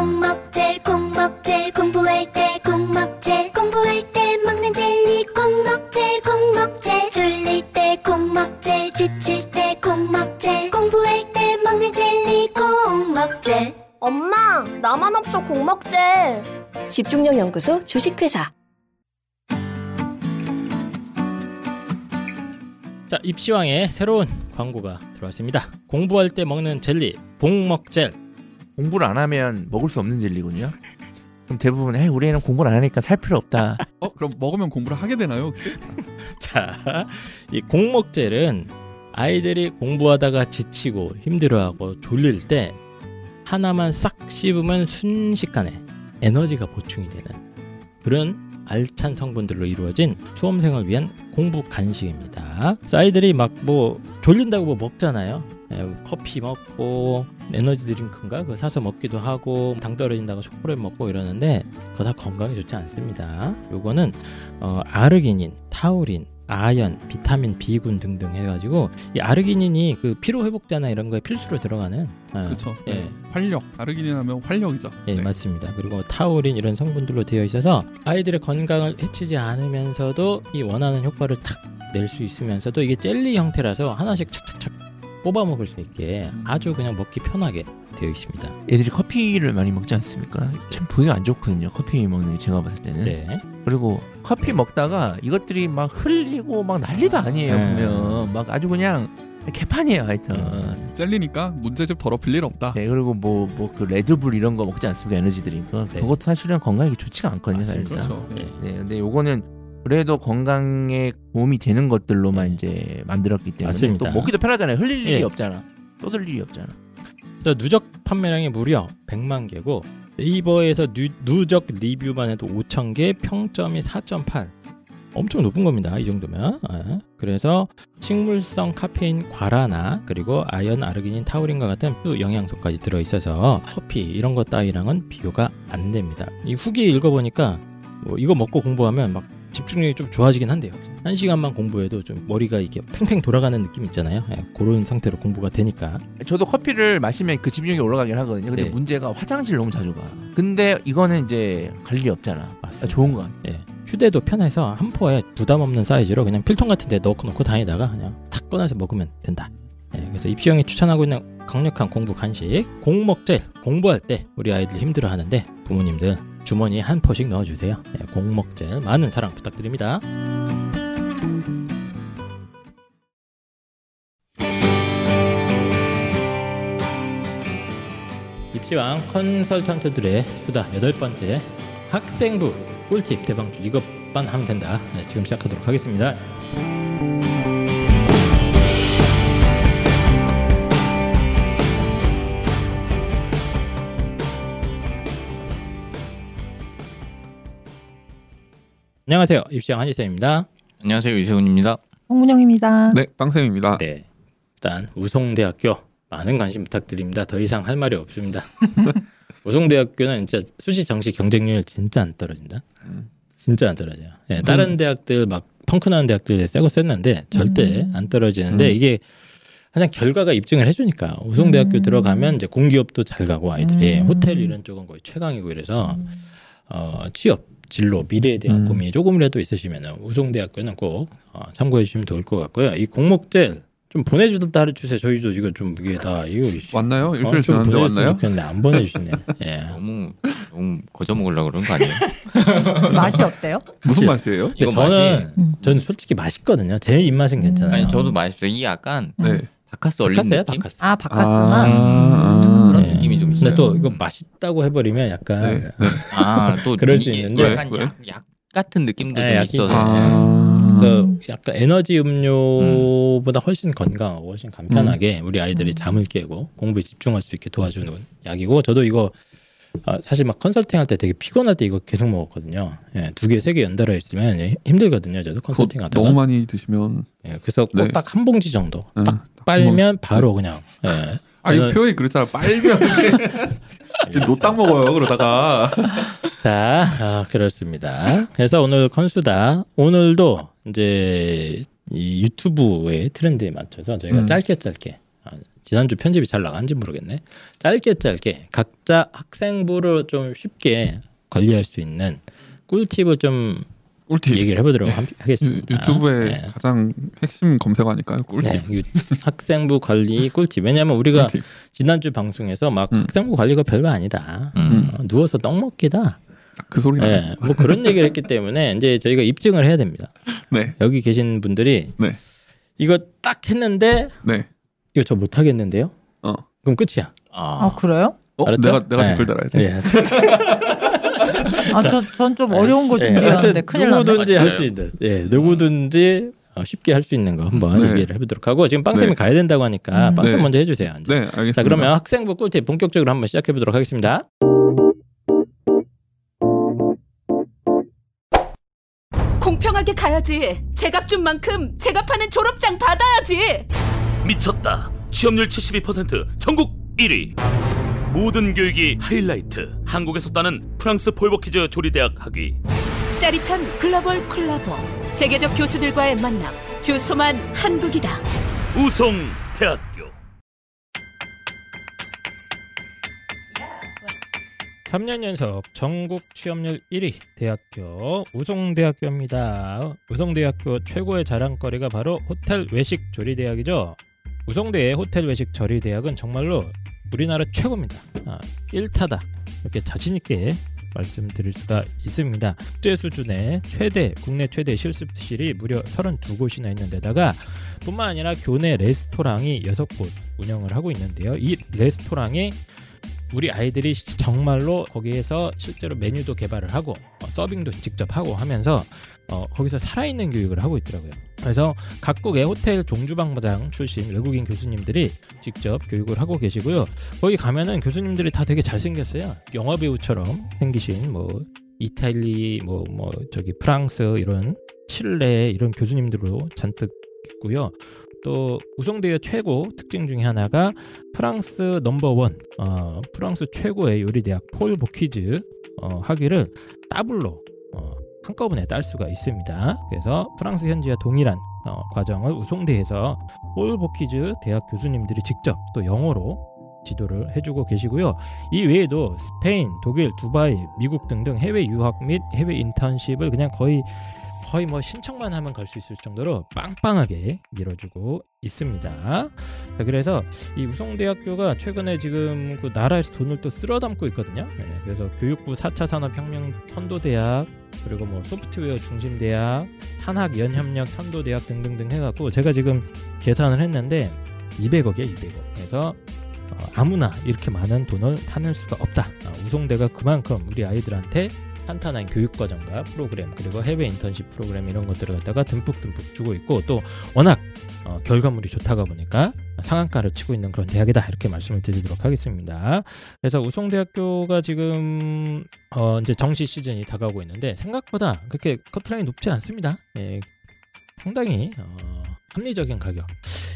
콩먹젤 콩먹젤 공부할 때 콩먹젤 공부할 때 먹는 젤리 콩먹젤 콩먹젤 졸릴 때 콩먹젤 지칠 때 콩먹젤 공부할 때 먹는 젤리 콩먹젤 엄마, 나만 없어 공먹젤. 집중력 연구소 주식회사 자 입시왕의 새로운 광고가 들어왔습니다. 공부할 때 먹는 젤리 복먹젤. 공부를 안 하면 먹을 수 없는 젤리군요. 그럼 대부분 에 우리 애는 공부를 안 하니까 살 필요 없다. 어 그럼 먹으면 공부를 하게 되나요 혹시? 자, 이 공먹젤은 아이들이 공부하다가 지치고 힘들어하고 졸릴 때 하나만 싹 씹으면 순식간에 에너지가 보충이 되는 그런 알찬 성분들로 이루어진 수험생을 위한 공부 간식입니다. 아이들이 막 뭐 졸린다고 뭐 먹잖아요. 예, 커피 먹고 에너지 드링크인가 그거 사서 먹기도 하고 당 떨어진다고 초콜릿 먹고 이러는데 그거 다 건강에 좋지 않습니다. 요거는 어, 아르기닌, 타우린, 아연, 비타민 B군 등등 해가지고 이 아르기닌이 그 피로 회복제나 이런 거에 필수로 들어가는 어, 그렇죠. 예. 네. 활력. 아르기닌 하면 활력이죠. 예, 네. 맞습니다. 그리고 타우린 이런 성분들로 되어 있어서 아이들의 건강을 해치지 않으면서도 이 원하는 효과를 탁 낼 수 있으면서도 이게 젤리 형태라서 하나씩 착착착 뽑아 먹을 수 있게 아주 그냥 먹기 편하게 되어 있습니다. 애들이 커피를 많이 먹지 않습니까? 참 보기가 안 좋거든요. 커피 먹는 게 제가 봤을 때는. 네. 그리고 커피 먹다가 이것들이 막 흘리고 막 난리도 아니에요. 네. 보면 막 아주 그냥 개판이에요. 하여튼. 음. 젤리니까 문제집 더럽힐 일 없다. 네, 그리고 뭐 뭐 그 레드불 이런 거 먹지 않습니까? 에너지 드링크. 네. 그것도 사실은 건강에 좋지가 않거든요. 사실상. 그렇죠. 예. 예. 네, 근데 요거는 그래도 건강에 도움이 되는 것들로만 이제 만들었기 때문에 맞습니다. 또 먹기도 편하잖아요. 흘릴 일이 예. 없잖아. 떠들 일이 없잖아. 그래서 누적 판매량이 무려 100만 개고 네이버에서 누, 누적 리뷰만 해도 5천 개, 평점이 4.8. 엄청 높은 겁니다. 이 정도면. 예. 그래서 식물성 카페인 과라나 그리고 아연, 아르기닌, 타우린과 같은 수 영양소까지 들어 있어서 커피 이런 것 따위랑은 비교가 안 됩니다. 이 후기 읽어보니까 뭐 이거 먹고 공부하면 막 집중력이 좀 좋아지긴 한데요. 한 시간만 공부해도 좀 머리가 이게 팽팽 돌아가는 느낌 있잖아요. 예, 그런 상태로 공부가 되니까. 저도 커피를 마시면 그 집중력이 올라가긴 하거든요. 근데 네. 문제가 화장실 너무 자주 가. 근데 이거는 이제 갈 일이 없잖아. 맞습니다. 좋은 거 같아. 예. 휴대도 편해서 한 포에 부담 없는 사이즈로 그냥 필통 같은 데 넣고 놓고 다니다가 그냥 탁 꺼내서 먹으면 된다. 예, 그래서 입시형이 추천하고 있는 강력한 공부 간식 공먹젤 공부할 때 우리 아이들 힘들어 하는데 부모님들 주머니에 한 포씩 넣어주세요. 예, 공먹젤 많은 사랑 부탁드립니다. 입시왕 컨설턴트들의 수다 여덟 번째 학생부 꿀팁 대방출 이것만 하면 된다. 네, 지금 시작하도록 하겠습니다. 안녕하세요. 입시왕 한지쌤입니다. 안녕하세요 유세훈입니다. 홍문영입니다. 네, 빵쌤입니다. 네. 일단 우송대학교 많은 관심 부탁드립니다. 더 이상 할 말이 없습니다. 우송대학교는 진짜 수시 정시 경쟁률 진짜 안 떨어진다. 진짜 안 떨어져요. 예, 다른 대학들 막 펑크나는 대학들 세고 셌는데 절대 안 떨어지는데 음. 이게 그냥 결과가 입증을 해주니까 우송대학교 음. 들어가면 이제 공기업도 잘 가고 아이들이 음. 호텔 이런 쪽은 거의 최강이고 이래서 어, 취업 진로 미래에 대한 음. 고민이 조금이라도 있으시면 우송대학교는 꼭 어, 참고해 주시면 좋을 것 같고요. 이 공목젤 좀 보내주다 주세요. 저희도 이거 좀 이게 다 이거 왔나요? 일주일 어, 좀 지났는데 왔나요? 좋겠는데 안 보내주시네. 예. 너무 너무 거저 먹으려고 그런 거 아니에요? 맛이 어때요? 무슨 맛이에요? 근데 이거 저는 음. 저는 솔직히 맛있거든요. 제 입맛은 괜찮아요. 아니 저도 맛있어요. 이 약간 네. 바카스 얼린 바카스예요, 느낌? 바카스. 아 바카스만. 아, 그 근데 또 이거 맛있다고 해버리면 약간 네. 네. 아또 그럴 수 있는데. 약간 왜? 약, 약 같은 느낌도 네, 좀 약이 있어서 아. 그래서 약간 에너지 음료보다 훨씬 건강하고 훨씬 간편하게 우리 아이들이 잠을 깨고 공부에 집중할 수 있게 도와주는 약이고 저도 이거 아, 사실 막 컨설팅 할 때 되게 피곤할 때 이거 계속 먹었거든요. 예, 두 개, 세 개 연달아 있으면 예, 힘들거든요. 저도 컨설팅 하다가. 너무 많이 드시면 예, 그래서 꼭 네. 딱한 봉지 정도 응, 딱딱 빨면 바로 그냥 예. 아 이거 에너- 표현이 그렇잖아. 빨면 노딱 먹어요. 그러다가 자, 아, 그렇습니다. 그래서 오늘 컨수다. 오늘도 이제 이 유튜브의 트렌드에 맞춰서 저희가 음. 짧게 짧게 아, 지난주 편집이 잘 나간지 모르겠네. 짧게 짧게 각자 학생부를 좀 쉽게 관리할 수 있는 꿀팁을 좀 꿀팁. 얘기를 해보도록 하- 유, 하겠습니다. 유튜브의 네. 가장 핵심 검색어니까요. 꿀팁. 네, 유- 학생부 관리 꿀팁. 왜냐하면 우리가 꿀팁. 지난주 방송에서 막 음. 학생부 관리가 별거 아니다. 음. 어, 누워서 떡 먹기다. 그 소리 네. 뭐 그런 얘기를 했기 때문에 이제 저희가 입증을 해야 됩니다. 네, 여기 계신 분들이 네. 이거 딱 했는데 네. 이거 저 못 하겠는데요? 어. 그럼 끝이야. 아, 아 그래요? 어, 알았죠? 내가 내가 네. 댓글 달아야지. 예. 아전 좀 어려운 거 예, 준비하는데 큰일 났네. 누구든지 할 수. 있는, 예, 누구든지 어, 쉽게 할 수 있는 거 한번 네. 얘기를 해보도록 하고 지금 빵쌤이 네. 가야 된다고 하니까 음. 빵쌤 네. 먼저 해주세요. 이제. 네, 알겠습니다. 자 그러면 학생부 꿀팁 본격적으로 한번 시작해 보도록 하겠습니다. 공평하게 가야지. 제값 준 만큼 제값하는 졸업장 받아야지. 미쳤다. 취업률 72% 전국 1위. 모든 교육이 하이라이트. 한국에서 따는 프랑스 폴버키즈 조리대학 학위. 짜릿한 글로벌 콜라보. 세계적 교수들과의 만남. 주소만 한국이다. 우송 대학교. 3년 연속 전국 취업률 1위 대학교 우송대학교입니다. 우송대학교 최고의 자랑거리가 바로 호텔 외식 조리대학이죠. 우송대의 호텔 외식 조리대학은 정말로 우리나라 최고입니다. 아, 1타다 이렇게 자신 있게 말씀드릴 수가 있습니다. 국제 수준의 최대 국내 최대 실습실이 무려 32곳이나 있는 데다가 뿐만 아니라 교내 레스토랑이 6곳 운영을 하고 있는데요. 이 레스토랑에 우리 아이들이 시- 정말로 거기에서 실제로 메뉴도 개발을 하고 어, 서빙도 직접 하고 하면서 어, 거기서 살아있는 교육을 하고 있더라고요. 그래서 각국의 호텔 종주방장 출신 외국인 교수님들이 직접 교육을 하고 계시고요. 거기 가면은 교수님들이 다 되게 잘생겼어요. 영화 배우처럼 생기신 뭐 이탈리 뭐뭐 저기 프랑스 이런 칠레 이런 교수님들로 잔뜩 있고요. 또 우송대의 최고 특징 중에 하나가 프랑스 넘버원 어, 프랑스 최고의 요리 대학 폴 보퀴즈 어, 학위를 더블로 어, 한꺼번에 딸 수가 있습니다. 그래서 프랑스 현지와 동일한 어, 과정을 우송대에서 폴 보키즈 대학 교수님들이 직접 또 영어로 지도를 해주고 계시고요. 이 외에도 스페인, 독일, 두바이, 미국 등등 해외 유학 및 해외 인턴십을 그냥 거의 거의 뭐 신청만 하면 갈 수 있을 정도로 빵빵하게 밀어주고 있습니다. 자, 그래서 이 우송대학교가 최근에 지금 그 나라에서 돈을 또 쓸어 담고 있거든요. 네, 그래서 교육부 4차 산업혁명 선도대학 그리고 뭐 소프트웨어 중심대학, 산학 연협력 선도대학 등등등 해갖고 제가 지금 계산을 했는데 200억이에요, 200억. 그래서 어, 아무나 이렇게 많은 돈을 타낼 수가 없다. 아, 우송대가 그만큼 우리 아이들한테 탄탄한 교육 과정과 프로그램 그리고 해외 인턴십 프로그램 이런 것들을 갖다가 듬뿍듬뿍 주고 있고 또 워낙 어, 결과물이 좋다가 보니까 상한가를 치고 있는 그런 대학이다 이렇게 말씀을 드리도록 하겠습니다. 그래서 우송대학교가 지금 어, 이제 정시 시즌이 다가오고 있는데 생각보다 그렇게 커트라인이 높지 않습니다. 예, 상당히 어, 합리적인 가격.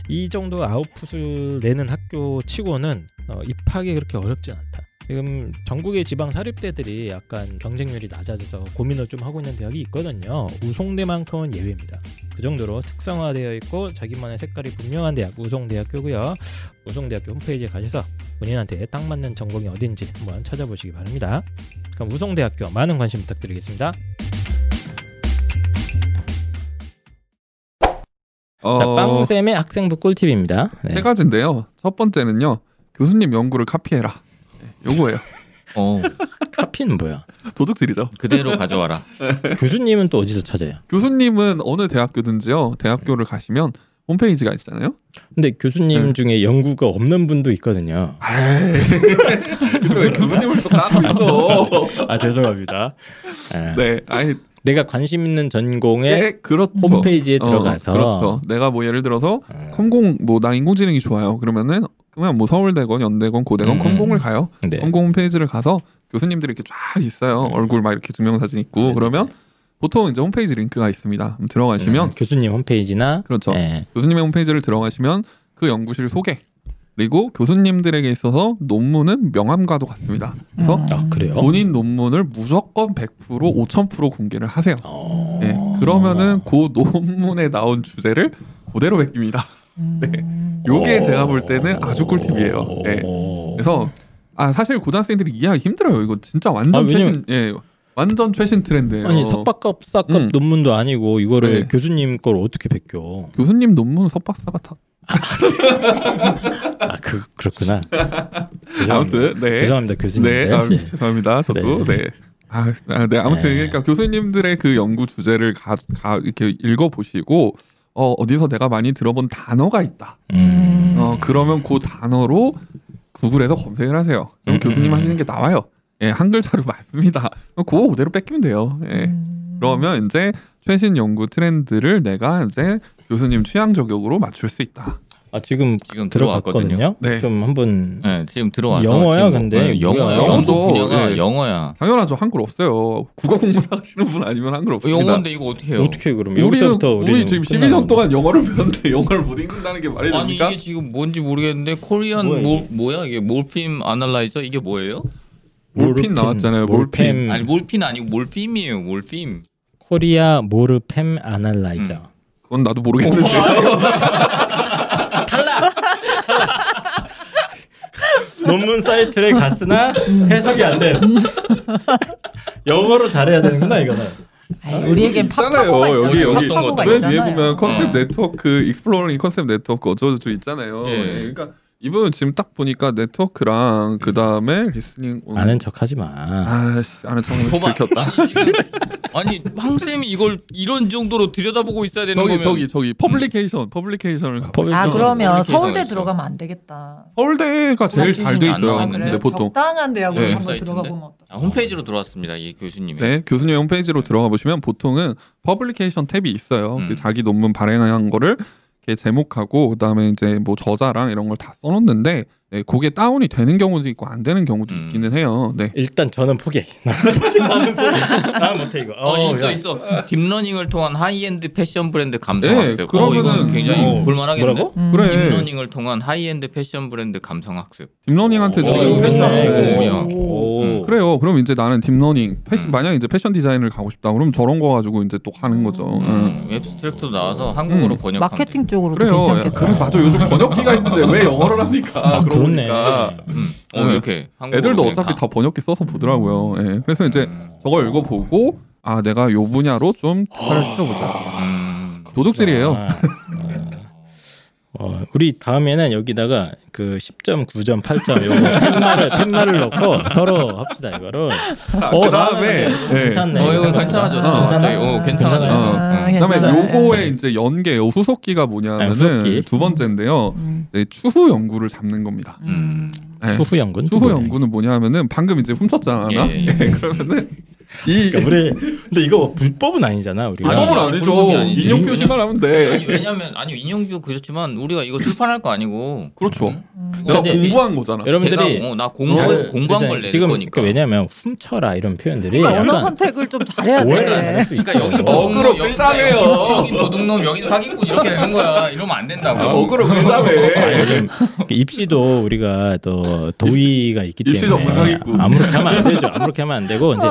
이 정도 아웃풋을 내는 학교 치고는 어, 입학이 그렇게 어렵진 않다. 지금 전국의 지방 사립대들이 약간 경쟁률이 낮아져서 고민을 좀 하고 있는 대학이 있거든요. 우송대만큼은 예외입니다. 그 정도로 특성화되어 있고 자기만의 색깔이 분명한 대학 우송대학교고요. 우송대학교 홈페이지에 가셔서 본인한테 딱 맞는 전공이 어딘지 한번 찾아보시기 바랍니다. 그럼 우송대학교 많은 관심 부탁드리겠습니다. 어, 자, 빵쌤의 학생부 꿀팁입니다. 네. 세 가지인데요. 첫 번째는요. 교수님 연구를 카피해라. 네, 요거예요. 어, 카피는 뭐야? 도둑질이죠. 그대로 가져와라. 교수님은 또 어디서 찾아요? 교수님은 어느 대학교든지요. 대학교를 가시면 홈페이지가 있잖아요. 근데 교수님 네. 중에 연구가 없는 분도 있거든요. 왜 교수님을 또 까고 있어? 아 죄송합니다. 아, 네, 아니, 내가 관심 있는 전공의 예, 그렇죠. 홈페이지에 어, 들어가서 그렇죠. 내가 뭐 예를 들어서 어, 컴공 뭐 나 인공지능이 좋아요. 그러면은 그러면 뭐 서울대건 연대건 고대건 음. 컴공을 가요. 네. 컴공 홈페이지를 가서 교수님들이 이렇게 쫙 있어요. 음. 얼굴 막 이렇게 증명사진 있고 네네네. 그러면 보통 이제 홈페이지 링크가 있습니다. 들어가시면 음, 교수님 홈페이지나 그렇죠. 예, 교수님의 홈페이지를 들어가시면 그 연구실 소개 그리고 교수님들에게 있어서 논문은 명함과도 같습니다. 그래서 음. 아? 본인 논문을 무조건 100% 5000% 공개를 하세요. 어... 네, 그러면은 그 논문에 나온 주제를 그대로 베낍니다. 음. 요게 제가 볼 때는 아주 꿀팁이에요. 예. 그래서 아 사실 고등학생들이 이해하기 힘들어요. 이거 진짜 완전 아, 왜냐면- 최신 예 완전 최신 트렌드예요. 아니 석박급 싹급 음. 논문도 아니고 이거를 네. 교수님 걸 어떻게 베껴? 교수님 논문 석박사가 다 아그 그렇구나. 아무튼 네. 죄송합니다 교수님들. 네, 아, 예. 죄송합니다. 저도 네. 아, 아, 네. 아무튼 네. 그러니까 교수님들의 그 연구 주제를 가, 가 이렇게 읽어 보시고 어, 어디서 내가 많이 들어본 단어가 있다. 음. 어, 그러면 그 단어로 구글에서 검색을 하세요. 그럼 음, 교수님 음. 하시는 게 나와요. 예, 한글 자료 맞습니다. 그거 그대로 뺏기면 돼요. 예. 음. 그러면 이제 최신 연구 트렌드를 내가 이제 교수님 취향 저격으로 맞출 수 있다. 아 지금 지금 들어왔거든요. 네. 좀 한번 네, 지금 들어와서 영어야, 지금 근데? 네, 영어야. 영어도, 분야가 예. 영어야. 당연하죠. 한글 없어요. 국어 공부를 하시는 분 아니면 한글 없습니다. 영어인데 이거 어떻게 해요? 어떻게 그럼 우리는 우리 지금 끝나는 12년 동안 영어를 배웠는데 영어를 못 읽는다는 게 말이 아니 됩니까? 이게 지금 뭔지 모르겠는데 코리안 뭐야, 뭐, 뭐야 이게 몰핌 아날라이저 이게 뭐예요? 몰핀 나왔잖아요. 몰핀. 아니 몰핀 아니고 몰핌이에요. 몰핌. 코리아 모르팸 아날라이저. 그건 나도 모르겠는데. 논문 사이트에 갔으나 해석이 안 돼. 영어로 잘해야 되는구나 이거는. 아이, 우리에겐 있잖아요. 여기. 여기. 왜 위에 있잖아요. 보면 컨셉 어. network exploring concept network 어쩌고저쩌고 있잖아요. 예. 예, 그러니까 이분은 지금 딱 보니까 네트워크랑 그 다음에 listening on- 아는 척하지 마. 아씨 아는 척은 봐봐. 들켰다. 아니, 지금, 아니 황 쌤이 이걸 이런 정도로 들여다보고 있어야 되는 저기 거면 저기 저기 publication publication을 가. publi- 아 그러면 서울대 있어. 들어가면 안 되겠다. 서울대가 제일 잘 돼 안 있어요. 나와 아, 있는데 그래요? 보통 적당한 대학으로 네. 한번 사이트인데? 들어가 보면 어떨까? 아, 홈페이지로 들어왔습니다. 이 교수님의. 네, 교수님 홈페이지로 들어가 보시면 보통은 publication 탭이 있어요. 음. 그 자기 논문 발행한 거를 제목하고 그다음에 이제 뭐 저자랑 이런 걸 다 써놓는데 네, 그게 다운이 되는 경우도 있고 안 되는 경우도 음. 있기는 해요. 네. 일단 저는 포기. 나는 포기. 나는 못해 이거. 어, 어, 있어 야. 있어. deep learning을 통한 하이엔드 패션 브랜드 감성 네, 학습. 어, 그러면은- 이건 굉장히 어, 볼만하겠는데. 뭐라고? 음. 그래. deep learning을 통한 하이엔드 패션 브랜드 감성 학습. deep learning한테 이거 패션. 음. 그래요. 그럼 이제 나는 deep learning 패션 음. 만약 이제 패션 디자인을 가고 싶다. 그럼 저런 거 가지고 이제 또 하는 거죠. 음. 음, abstract도 나와서 한국어로 음. 번역하면 마케팅 쪽으로도 그래요. 괜찮겠다. 그래 맞아. 요즘 번역기가 있는데 왜 영어를 합니까? 아. 보니까 돼. 음. 어, 네. 이렇게 애들도 어차피 가. 다 번역기 써서 보더라고요. 예. 그래서 이제 음. 저걸 읽어보고 아 내가 요 분야로 좀 특화를 시켜보자. 음. 도둑질이에요. 아, 어. 어, 우리 다음에는 여기다가 그 10점, 9점, 8점 요거 팻말을 팻말을 넣고 서로 합시다 이거를. 어, 그 다음에 나는 괜찮네. 어, 이거 괜찮아졌어. 괜찮아? 어, 괜찮아졌어. 어. 아, 그다음에. 요거의 이제 연계 요 후속기가 아, 뭐냐면은 후속기. 두 번째인데요. 음. 네, 추후 연구를 잡는 겁니다. 음. 네. 추후 연구는 추후? 연구는 뭐냐면은 방금 이제 훔쳤잖아. 예, 예, 예. 그러면은 이 그러니까 우리 근데 이거 불법은 아니잖아 우리. 아니, 불법은 아니, 아니죠. 인용 표시만 하면 돼. 아니 왜냐면 아니 인용도 그렇지만 우리가 이거 출판할 거 아니고 그렇죠. 음? 내가 근데 공부한 거잖아. 여러분들이 제가 어, 나 공부해서 공부한 걸낼 지금 거니까. 그 왜냐면 훔쳐라 이런 표현들이 그러니까 언어 선택을 좀 잘해야 돼. 그러니까 여기 어그로 끌자매요. 여기 도둑놈 여기 사기꾼 이렇게 되는 거야. 이러면 안 된다고. 어그로 아, 끌자매. 요즘 입시도 우리가 또 도의가 있기 입시 때문에 전문 사기꾼. 아무렇게 하면 안 되죠. 아무렇게 하면 안 되고 이제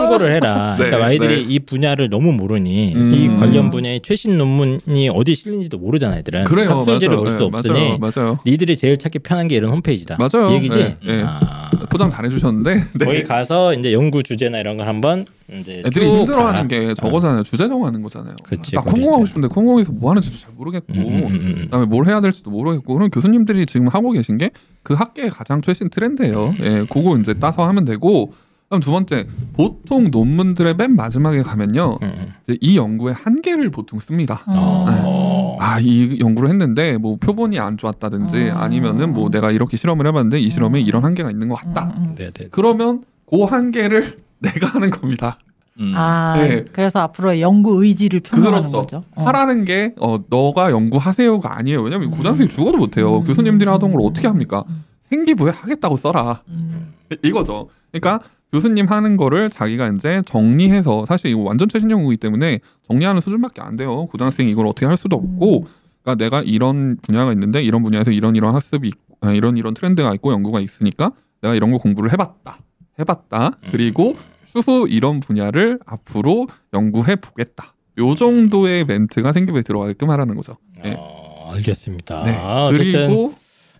참고를 해라. 네, 그러니까 아이들이 네. 이 분야를 너무 모르니 음. 이 관련 분야의 최신 논문이 어디 실린지도 모르잖아, 애들은. 그래요. 학술지를. 볼 수도 네, 없으니 맞아요. 맞아요. 니들이 제일 찾기 편한 게 이런 홈페이지다. 맞아요. 이 얘기지. 네, 네. 아, 포장 잘 해주셨는데 네. 거기 가서 이제 연구 주제나 이런 걸 한번 이제 애들이 쭉 힘들어하는 가. 게 저거잖아요. 주제 정하는 거잖아요. 그치, 나 콩공하고. 싶은데 콩공에서 뭐 하는지도 잘 모르겠고 음, 음, 음, 음. 그다음에 뭘 해야 될지도 모르겠고 그럼 교수님들이 지금 하고 계신 게 그 학계의 가장 최신 트렌드예요. 예, 그거 이제 따서 하면 되고 그럼 두 번째 보통 논문들의 맨 마지막에 가면요 음, 음. 이제 이 연구의 한계를 보통 씁니다. 어. 아이 연구를 했는데 뭐 표본이 안 좋았다든지 음. 아니면은 뭐 내가 이렇게 실험을 해봤는데 이 실험에 이런 한계가 있는 것 같다. 음, 음. 네, 네. 그러면 그 한계를 내가 하는 겁니다. 음. 아, 네. 그래서 앞으로 연구 의지를 표명하는 그렇죠. 거죠. 어. 하라는 게 어, 너가 연구하세요가 아니에요. 왜냐면 고등학생이 죽어도 못해요. 음. 교수님들이 하던 걸 어떻게 합니까? 음. 생기부에 하겠다고 써라. 음. 이거죠. 그러니까 교수님 하는 거를 자기가 이제 정리해서 사실 이거 완전 최신 연구이기 때문에 정리하는 수준밖에 안 돼요. 고등학생이 이걸 어떻게 할 수도 없고 그러니까 내가 이런 분야가 있는데 이런 분야에서 이런 이런 학습이 있고 아, 이런 이런 트렌드가 있고 연구가 있으니까 내가 이런 거 공부를 해봤다. 해봤다. 그리고 추후 이런 분야를 앞으로 연구해 보겠다. 요 정도의 멘트가 생기부에 들어가게끔 하라는 거죠. 예. 어, 알겠습니다. 네. 그리고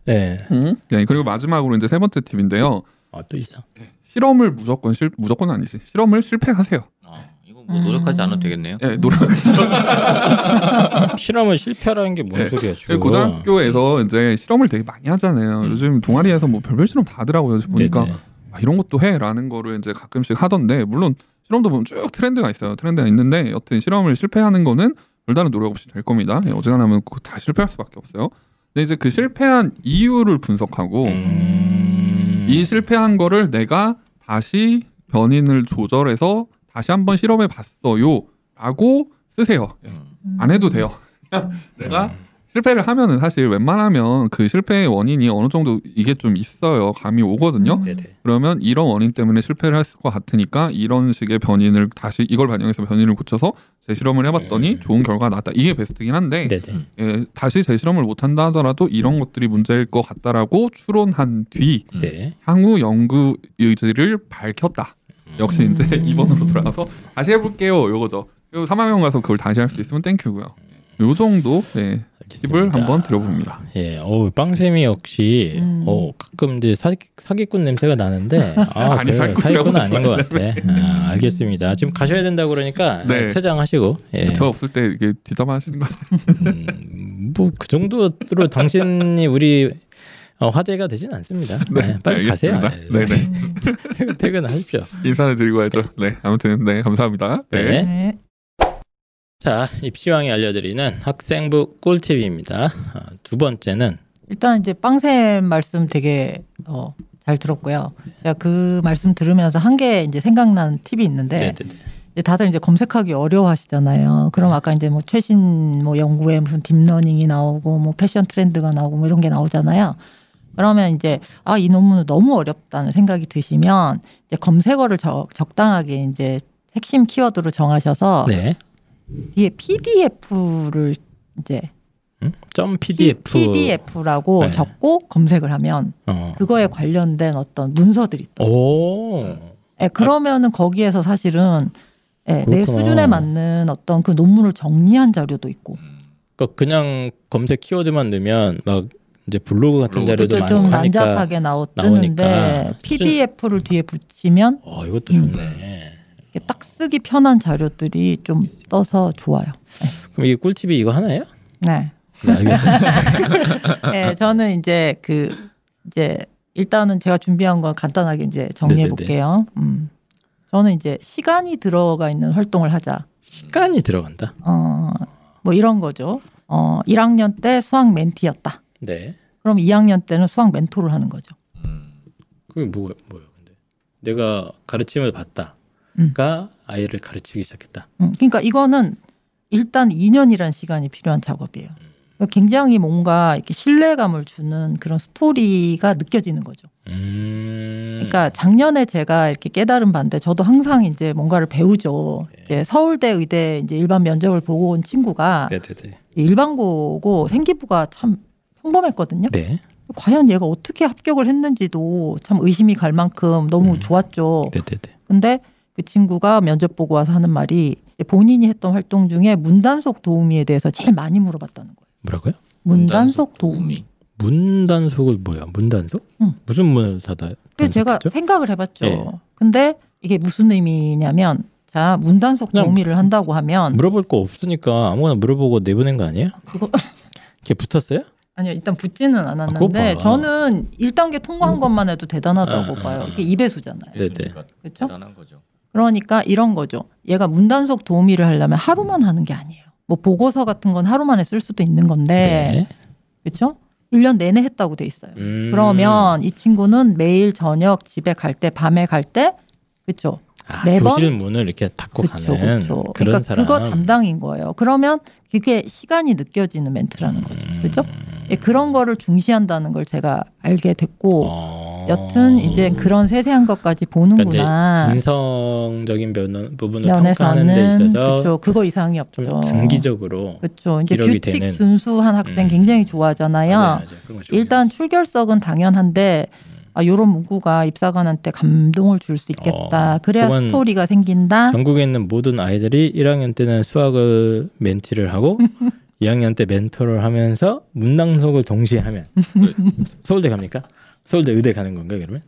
네. 음, 네, 그리고 마지막으로 이제 세 번째 팁인데요. 아, 또 있어. 실험을 무조건 실 무조건 아니지. 실험을 실패하세요. 아, 이거 뭐 노력하지 않아도 되겠네요. 예, 노력하죠. 실험을 실패라는 게뭔 네. 소리야, 예, 지금. 고등학교에서 이제 실험을 되게 많이 하잖아요. 음. 요즘 동아리에서 뭐 별별 실험 다 하더라고요. 보니까. 아, 이런 것도 해라는 거를 이제 가끔씩 하던데 물론 실험도 보면 쭉 트렌드가 있어요. 트렌드가 있는데 여튼 실험을 실패하는 거는 별다른 노력 없이 될 겁니다. 예, 어지간하면 그거 다 실패할 수밖에 없어요. 근데 이제 그 실패한 이유를 분석하고 음. 이 실패한 거를 내가 다시 변인을 조절해서 다시 한번 실험해 봤어요라고 쓰세요. 예, 안 해도 돼요. 내가 실패를 하면은 사실 웬만하면 그 실패의 원인이 어느 정도 이게 좀 있어요. 감이 오거든요. 네네. 그러면 이런 원인 때문에 실패를 했을 것 같으니까 이런 식의 변인을 다시 이걸 반영해서 변인을 고쳐서 재실험을 해봤더니 음. 좋은 결과가 나왔다. 이게 베스트긴 한데 네네. 예, 다시 재실험을 못한다 하더라도 이런 것들이 문제일 것 같다라고 추론한 뒤 네. 향후 연구 의지를 밝혔다. 역시 이제 음. 2번으로 돌아가서 다시 해볼게요. 요거죠. 그리고 3학년 가서 그걸 다시 할 수 있으면 땡큐고요. 요 정도 네, 팁을. 한번 드려봅니다. 예, 어 빵쌤이 역시 음. 어 가끔 이제 사기, 사기꾼 냄새가 나는데 아, 아니, 그래, 사기꾼이라고 사기꾼은 아닌 것 같아. 아, 알겠습니다. 지금 가셔야 된다고 그러니까 네. 네, 퇴장하시고 예. 저 없을 때 이게 뒷담화 하시는 거 음, 뭐그 정도로 당신이 우리 어, 화제가 되진 않습니다. 네, 빨리 가세요. 알겠습니다. 네, 네네. 퇴근, 퇴근하십시오. 인사를 드리고 하죠. 네, 아무튼 네 감사합니다. 네. 네. 네. 자, 입시왕이 알려드리는 학생부 꿀팁입니다. 아, 두 번째는 일단 이제 빵샘 말씀 되게 어, 잘 들었고요. 제가 그 말씀 들으면서 한개 이제 생각난 팁이 있는데 네네네. 이제 다들 이제 검색하기 어려워하시잖아요. 그럼 아까 이제 뭐 최신 뭐 연구에 무슨 deep learning이 나오고 뭐 패션 트렌드가 나오고 뭐 이런 게 나오잖아요. 그러면 이제 아 이 논문은 너무 어렵다는 생각이 드시면 이제 검색어를 적, 적당하게 이제 핵심 키워드로 정하셔서 네. 뒤에 PDF를 이제 음? 점 PDF. PDF라고 네. 적고 검색을 하면 어. 그거에 관련된 어떤 문서들이 있다. 오. 예, 그러면은 거기에서 사실은 예, 내. 수준에 맞는 어떤 그 논문을 정리한 자료도 있고 그러니까 그냥 검색 키워드만 넣으면 막 이제 블로그 같은 블로그 자료도 많고 좀 난잡하게 나오 나오니까 뜨는데 수준- PDF를 뒤에 붙이면 어, 이것도 음. 좋네. 이게 딱 쓰기 편한 자료들이 좀 떠서 좋아요. 그럼 이게 꿀팁이 이거 하나예요? 네. 네. 네, 저는 이제 그 이제 일단은 제가 준비한 건 간단하게 이제 정리해 네네네. 볼게요. 음. 저는 이제 시간이 들어가 있는 활동을 하자. 시간이 들어간다. 어, 뭐 이런 거죠. 어, 1학년 때 수학 멘티였다. 네. 그럼 2학년 때는 수학 멘토를 하는 거죠. 그게 뭐 뭐예요, 근데? 내가 가르침을 받다가 음. 아이를 가르치기 시작했다. 음, 그러니까 이거는 일단 2년이란 시간이 필요한 작업이에요. 그러니까 굉장히 뭔가 이렇게 신뢰감을 주는 그런 스토리가 느껴지는 거죠. 음. 그러니까 작년에 제가 이렇게 깨달은 바인데 저도 항상 이제 뭔가를 배우죠. 네. 이제 서울대 의대 이제 일반 면접을 보고 온 친구가 네네네. 일반고고 생기부가 참 평범했거든요. 네. 과연 얘가 어떻게 합격을 했는지도 참 의심이 갈 만큼 너무 음. 좋았죠. 네네네. 근데 그 친구가 면접 보고 와서 하는 말이 본인이 했던 활동 중에 문단속 도우미에 대해서 제일 많이 물어봤다는 거예요. 뭐라고요? 문단속 도우미. 문단속을 뭐야? 문단속? 응. 무슨 문을 사다? 그래서 제가? 생각을 해봤죠. 예. 근데 이게 무슨 의미냐면 자 문단속 도우미를 한다고 하면 물어볼 거 없으니까 아무거나 물어보고 내보낸 거 아니에요? 그거 이렇게 붙었어요? 아니요 일단 붙지는 그거 않았는데 봐. 저는 1단계 통과한 것만 해도 대단하다고 아, 봐요. 아, 이게 2배수잖아요. 네네. 그렇죠? 대단한 거죠. 그러니까 이런 거죠. 얘가 문단속 도우미를 하려면 하루만 하는 게 아니에요. 뭐 보고서 같은 건 하루 만에 쓸 수도 있는 건데 그렇죠? 1년 내내 했다고 돼 있어요. 네. 음. 그러면 이 친구는 매일 저녁 집에 갈 때 밤에 갈 때 그렇죠? 아, 매번? 교실 문을 이렇게 닫고 그렇죠. 가는 그렇죠. 그런 그러니까 사람. 그거 담당인 거예요. 그러면 그게 시간이 느껴지는 멘트라는 거죠. 음. 그렇죠? 예, 그런 거를 중시한다는 걸 제가 알게 됐고 어. 여튼 이제 그런 세세한 것까지 그러니까 보는구나. 인성적인 면, 부분을 면에서는 그렇죠. 그거 이상이 없죠. 좀 단기적으로 그렇죠. 이제 규칙 되는. 준수한 학생 음. 굉장히 좋아하잖아요. 맞아요, 맞아요. 일단 출결석은 당연한데 아, 요런 문구가 입사관한테 감동을 줄 수 있겠다. 어, 그래야 스토리가 생긴다. 전국에 있는 모든 아이들이 1학년 때는 수학을 멘티를 하고 2학년 때 멘토를 하면서 문낭속을 동시에 하면 서울대 갑니까? 서울대 의대 가는 건가요, 그러면?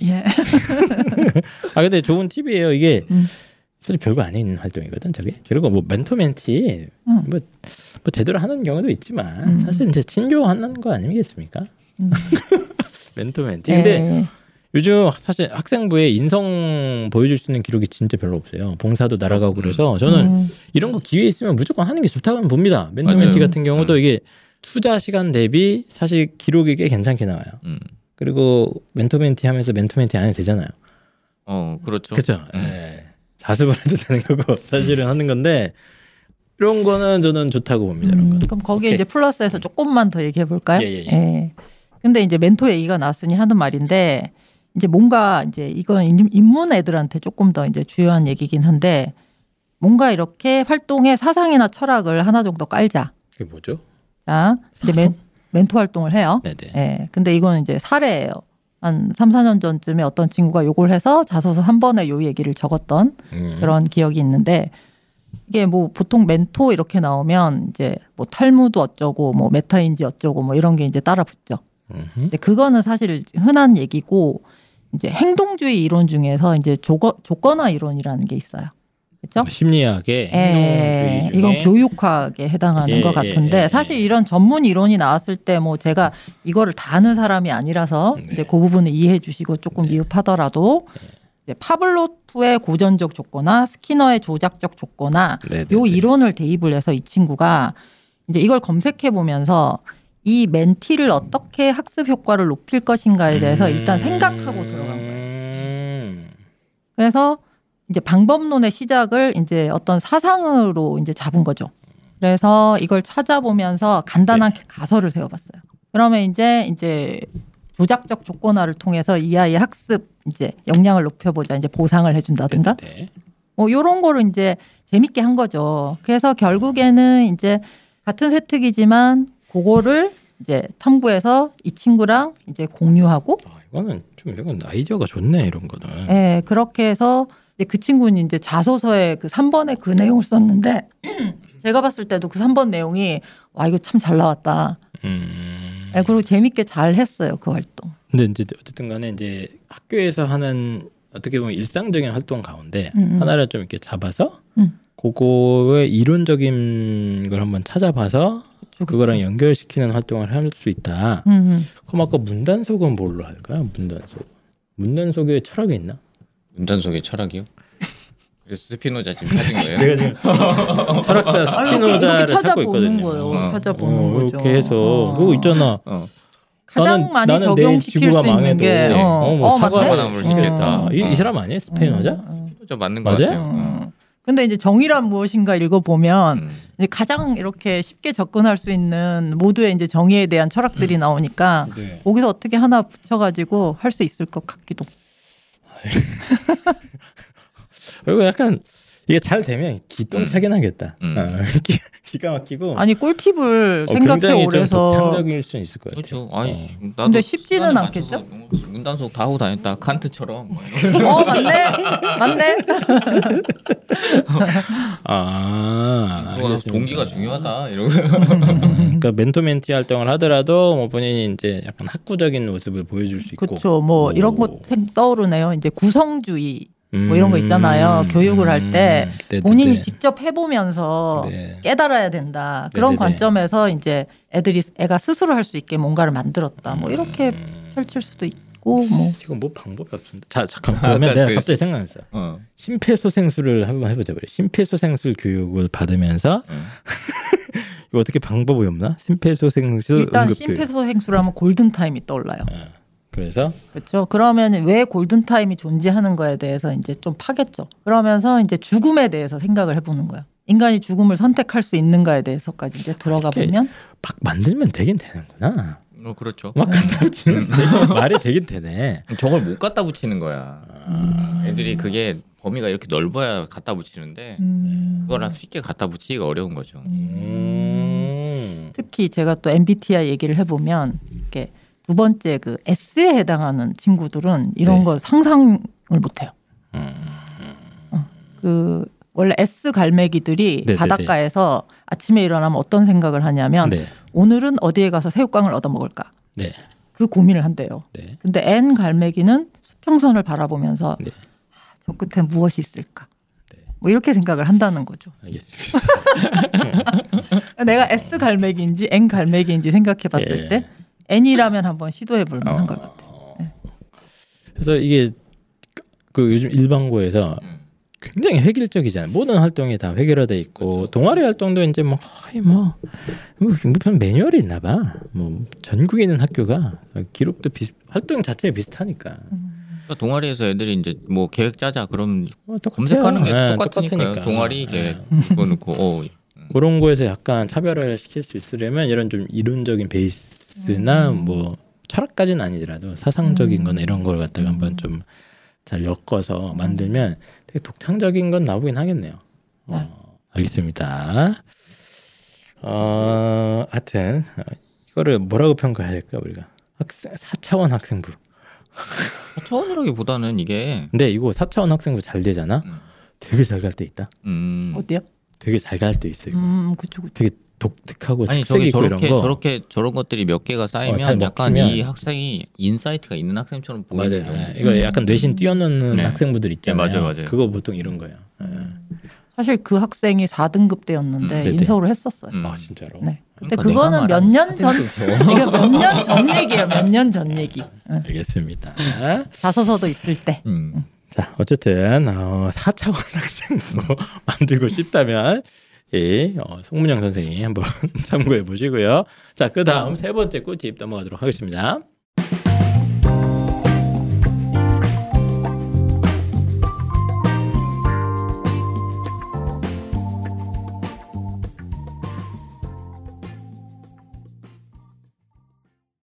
예. 아 근데 좋은 팁이에요. 이게 음. 솔직히 별거 아닌 활동이거든, 저게. 그리고 뭐 멘토 멘티 음. 뭐, 뭐 제대로 하는 경우도 있지만 음. 사실 이제 친교하는 거 아니겠습니까? 음. 멘토 멘티. 근데 예. 요즘 사실 학생부에 인성 보여줄 수 있는 기록이 진짜 별로 없어요. 봉사도 날아가고 그래서 저는 음. 이런 거 기회 있으면 무조건 하는 게 좋다고 봅니다. 멘토. 멘티 같은 경우도 음. 이게 투자 시간 대비 사실 기록이 꽤 괜찮게 나와요. 음. 그리고 멘토 멘티 하면서 멘토 멘티 안 해도 되잖아요. 어 그렇죠. 그렇죠. 음. 예. 자습을 해도 되는 거고 사실은 하는 건데 이런 거는 저는 좋다고 봅니다. 이런 음, 거. 그럼 거기에 오케이. 이제 플러스해서 조금만 더 얘기해 볼까요? 예, 예, 예. 근데 이제 멘토 얘기가 나왔으니 하는 말인데 이제 뭔가 이제 이건 인- 인문 애들한테 조금 더 이제 주요한 얘기긴 한데 뭔가 이렇게 활동의 사상이나 철학을 하나 정도 깔자. 그게 뭐죠? 자, 이제 멘, 멘토 활동을 해요. 네네. 예. 근데 이건 이제 사례예요. 한 3, 4년 전쯤에 어떤 친구가 요걸 해서 자소서 한 번에 요 얘기를 적었던 음. 그런 기억이 있는데 이게 뭐 보통 멘토 이렇게 나오면 이제 뭐 탈무드 어쩌고 뭐 메타인지 어쩌고 뭐 이런 게 이제 따라 붙죠. 음흠. 근데 그거는 사실 흔한 얘기고 이제 행동주의 이론 중에서 이제 조거, 조건화 이론이라는 게 있어요. 그렇죠? 뭐 심리학의 예, 이건 교육학에 해당하는 예, 것 예, 같은데 예, 사실 예. 이런 전문 이론이 나왔을 때 뭐 제가 이거를 다 아는 사람이 아니라서 네. 이제 그 부분을 이해해 주시고 조금 네. 미흡하더라도 이제 파블로프의 고전적 조건화, 스키너의 조작적 조건화 네네. 요 이론을 대입을 해서 이 친구가 이제 이걸 검색해 보면서 이 멘티를 어떻게 학습 효과를 높일 것인가에 대해서 일단 생각하고 들어간 거예요. 음. 그래서 이제 방법론의 시작을 이제 어떤 사상으로 이제 잡은 거죠. 그래서 이걸 찾아보면서 간단한 가설을 세워봤어요. 그러면 이제 이제 조작적 조건화를 통해서 이 아이의 학습 이제 역량을 높여보자 이제 보상을 해준다든가 네. 뭐 요런 거를 이제 재밌게 한 거죠. 그래서 결국에는 이제 같은 세특이지만 그거를 이제 탐구해서 이 친구랑 이제 공유하고 아, 이거는 좀 이건 아이디어가 좋네 이런 거는. 예, 그렇게 해서 이제 그 친구는 이제 자소서에 그 3번에 그 내용을 썼는데 제가 봤을 때도 그 3번 내용이 와 이거 참 잘 나왔다. 음. 예, 그리고 재밌게 잘 했어요 그 활동. 근데 이제 어쨌든 간에 이제 학교에서 하는 어떻게 보면 일상적인 활동 가운데 음, 음. 하나를 좀 이렇게 잡아서 음. 그거의 이론적인 걸 한번 찾아봐서 그쵸, 그거랑 연결시키는 활동을 할 수 있다. 음, 음. 그럼 아까 문단속은 뭘로 할까요? 문단속. 문단속에 철학이 있나? 문단 속의 철학이요? 그래서 스피노자 지금 찾은 거예요? 제가 지금 철학자 아, 스피노자를 찾고 찾아보는 있거든요. 거예요. 어. 찾아보는 어, 거죠. 이렇게 해서 어. 그거 있잖아. 어. 가장 나는- 많이 나는 적용시킬 수 있는 게 어, 어, 뭐 어? 사과나무를 심겠다. 어. 이, 이 사람 아니에요? 스페인어자? 스피노자 맞는 거? 같아요. 어. 음. 근데 이제 정의란 무엇인가 읽어보면 음. 이제 가장 이렇게 쉽게 접근할 수 있는 모두의 이제 정의에 대한 철학들이 나오니까 네. 거기서 어떻게 하나 붙여가지고 할 수 있을 것 같기도. 그리고 약간 이게 잘 되면 기똥차게 나겠다. 음. 어, 기, 기가 막히고. 아니 꿀팁을 어, 생각해 오래서 독창적일 수 있을 것 같아요. 그렇죠. 아니, 어. 나도 근데 쉽지는 않겠죠? 문단속 다 하고 다녔다. 칸트처럼. 어 맞네 맞네 아, 알겠습니다. 동기가 중요하다. 이러고. 그러니까 멘토 멘티 활동을 하더라도 뭐 본인이 이제 약간 학구적인 모습을 보여줄 수 있고. 그렇죠 뭐 이런 것 오. 생- 떠오르네요 이제 구성주의 뭐 이런 거 음, 있잖아요. 교육을 할때 음, 네, 본인이 네, 직접 해보면서 네. 깨달아야 된다 그런 네네네. 관점에서 이제 애들이 애가 스스로 할 수 있게 뭔가를 만들었다 뭐 이렇게 음, 펼칠 수도 있고 뭐 이건 뭐 방법이 없습니다. 자 잠깐 그러면 내가 그- 갑자기 생각났어. 어. 심폐소생술을 한번 해보자 그래. 심폐소생술 교육을 받으면서 음. 이거 어떻게 방법이 없나? 심폐소생술 일단 응급 교육. 심폐소생술 하면 골든 타임이 떠올라요. 어, 그래서 그렇죠. 그러면 왜 골든 타임이 존재하는 거에 대해서 이제 좀 파겠죠. 그러면서 이제 죽음에 대해서 생각을 해보는 거예요. 인간이 죽음을 선택할 수 있는가에 대해서까지 이제 들어가 보면 막 만들면 되긴 되는구나. 어, 그렇죠. 막 갖다 음. 되긴- 말이 되긴 되네. 저걸 못 갖다 붙이는 거야. 음. 애들이 그게 범위가 이렇게 넓어야 갖다 붙이는데 음, 그걸 쉽게 갖다 붙이기가 어려운 거죠. 음. 특히 제가 또 MBTI 얘기를 해보면 이렇게 두 번째 그 S에 해당하는 친구들은 이런 네. 거 상상을 못해요. 음. 그 원래 S 갈매기들이 네네네. 바닷가에서 아침에 일어나면 어떤 생각을 하냐면 네. 오늘은 어디에 가서 새우깡을 얻어 먹을까? 네. 그 고민을 한대요. 네. 근데 N 갈매기는 수평선을 바라보면서 네. 아, 저 끝에 무엇이 있을까? 뭐 이렇게 생각을 한다는 거죠. 알겠습니다. 내가 S 갈매기인지 N 갈매기인지 생각해 봤을 예. 때 N이라면 한번 시도해 볼 만한 것 같아요. 그래서 이게 그 요즘 일반고에서 굉장히 획일적이잖아요. 모든 활동이 다 획일화돼 있고 동아리 활동도 이제 뭐 거의 뭐뭐 무슨 매뉴얼이 있나 봐. 뭐 전국에 있는 학교가 기록도 비슷 활동 자체가 비슷하니까. 그러니까 동아리에서 애들이 이제 뭐 계획 짜자 그럼 뭐 똑같아요. 검색하는 게 네. 똑같으니까. 동아리 계획 네. 그거 놓고 어 그런 거에서 약간 차별화를 시킬 수 있으려면 이런 좀 이론적인 베이스 나뭐 철학까지는 아니더라도 사상적인 거나 이런 걸 갖다가 한번 좀 잘 엮어서 만들면 되게 독창적인 건 나오긴 하겠네요. 어, 알겠습니다. 어, 하여튼 어, 이거를 뭐라고 평가해야 될까 우리가 학생 4차원 학생부. 차원이라기보다는 이게 근데 이거 4차원 학생부 잘 되잖아. 되게 잘 갈 때 있다. 음. 어디요? 되게 잘 갈 때 있어 이거. 음, 그쵸, 그쵸. 되게 독특하고 아니 특색 저기 저렇게 거. 저렇게 저런 것들이 몇 개가 어, 잘 쌓이면 약간 먹히면. 이 학생이 insight가 있는 학생처럼 보이는 맞아요. 경우. 예, 이거 약간 뇌신 뛰어넘는 네. 학생분들 있잖아요. 네, 맞아요, 맞아요. 그거 보통 이런 거예요. 예. 사실 그 학생이 4등급 때였는데 음, 네네. 인서울을 했었어요. 음. 아 진짜로. 네. 근데 그러니까 그거는 몇 년 전, 이게 몇 년 전 얘기예요. 몇 년 전 얘기. 응. 알겠습니다. 자소서도 있을 때. 음. 자 어쨌든 어, 4차원 학생부 만들고 싶다면 이 어, 송문영 선생님 한번 참고해 보시고요. 자 그 다음 세 번째 꿀팁 넘어가도록 하겠습니다.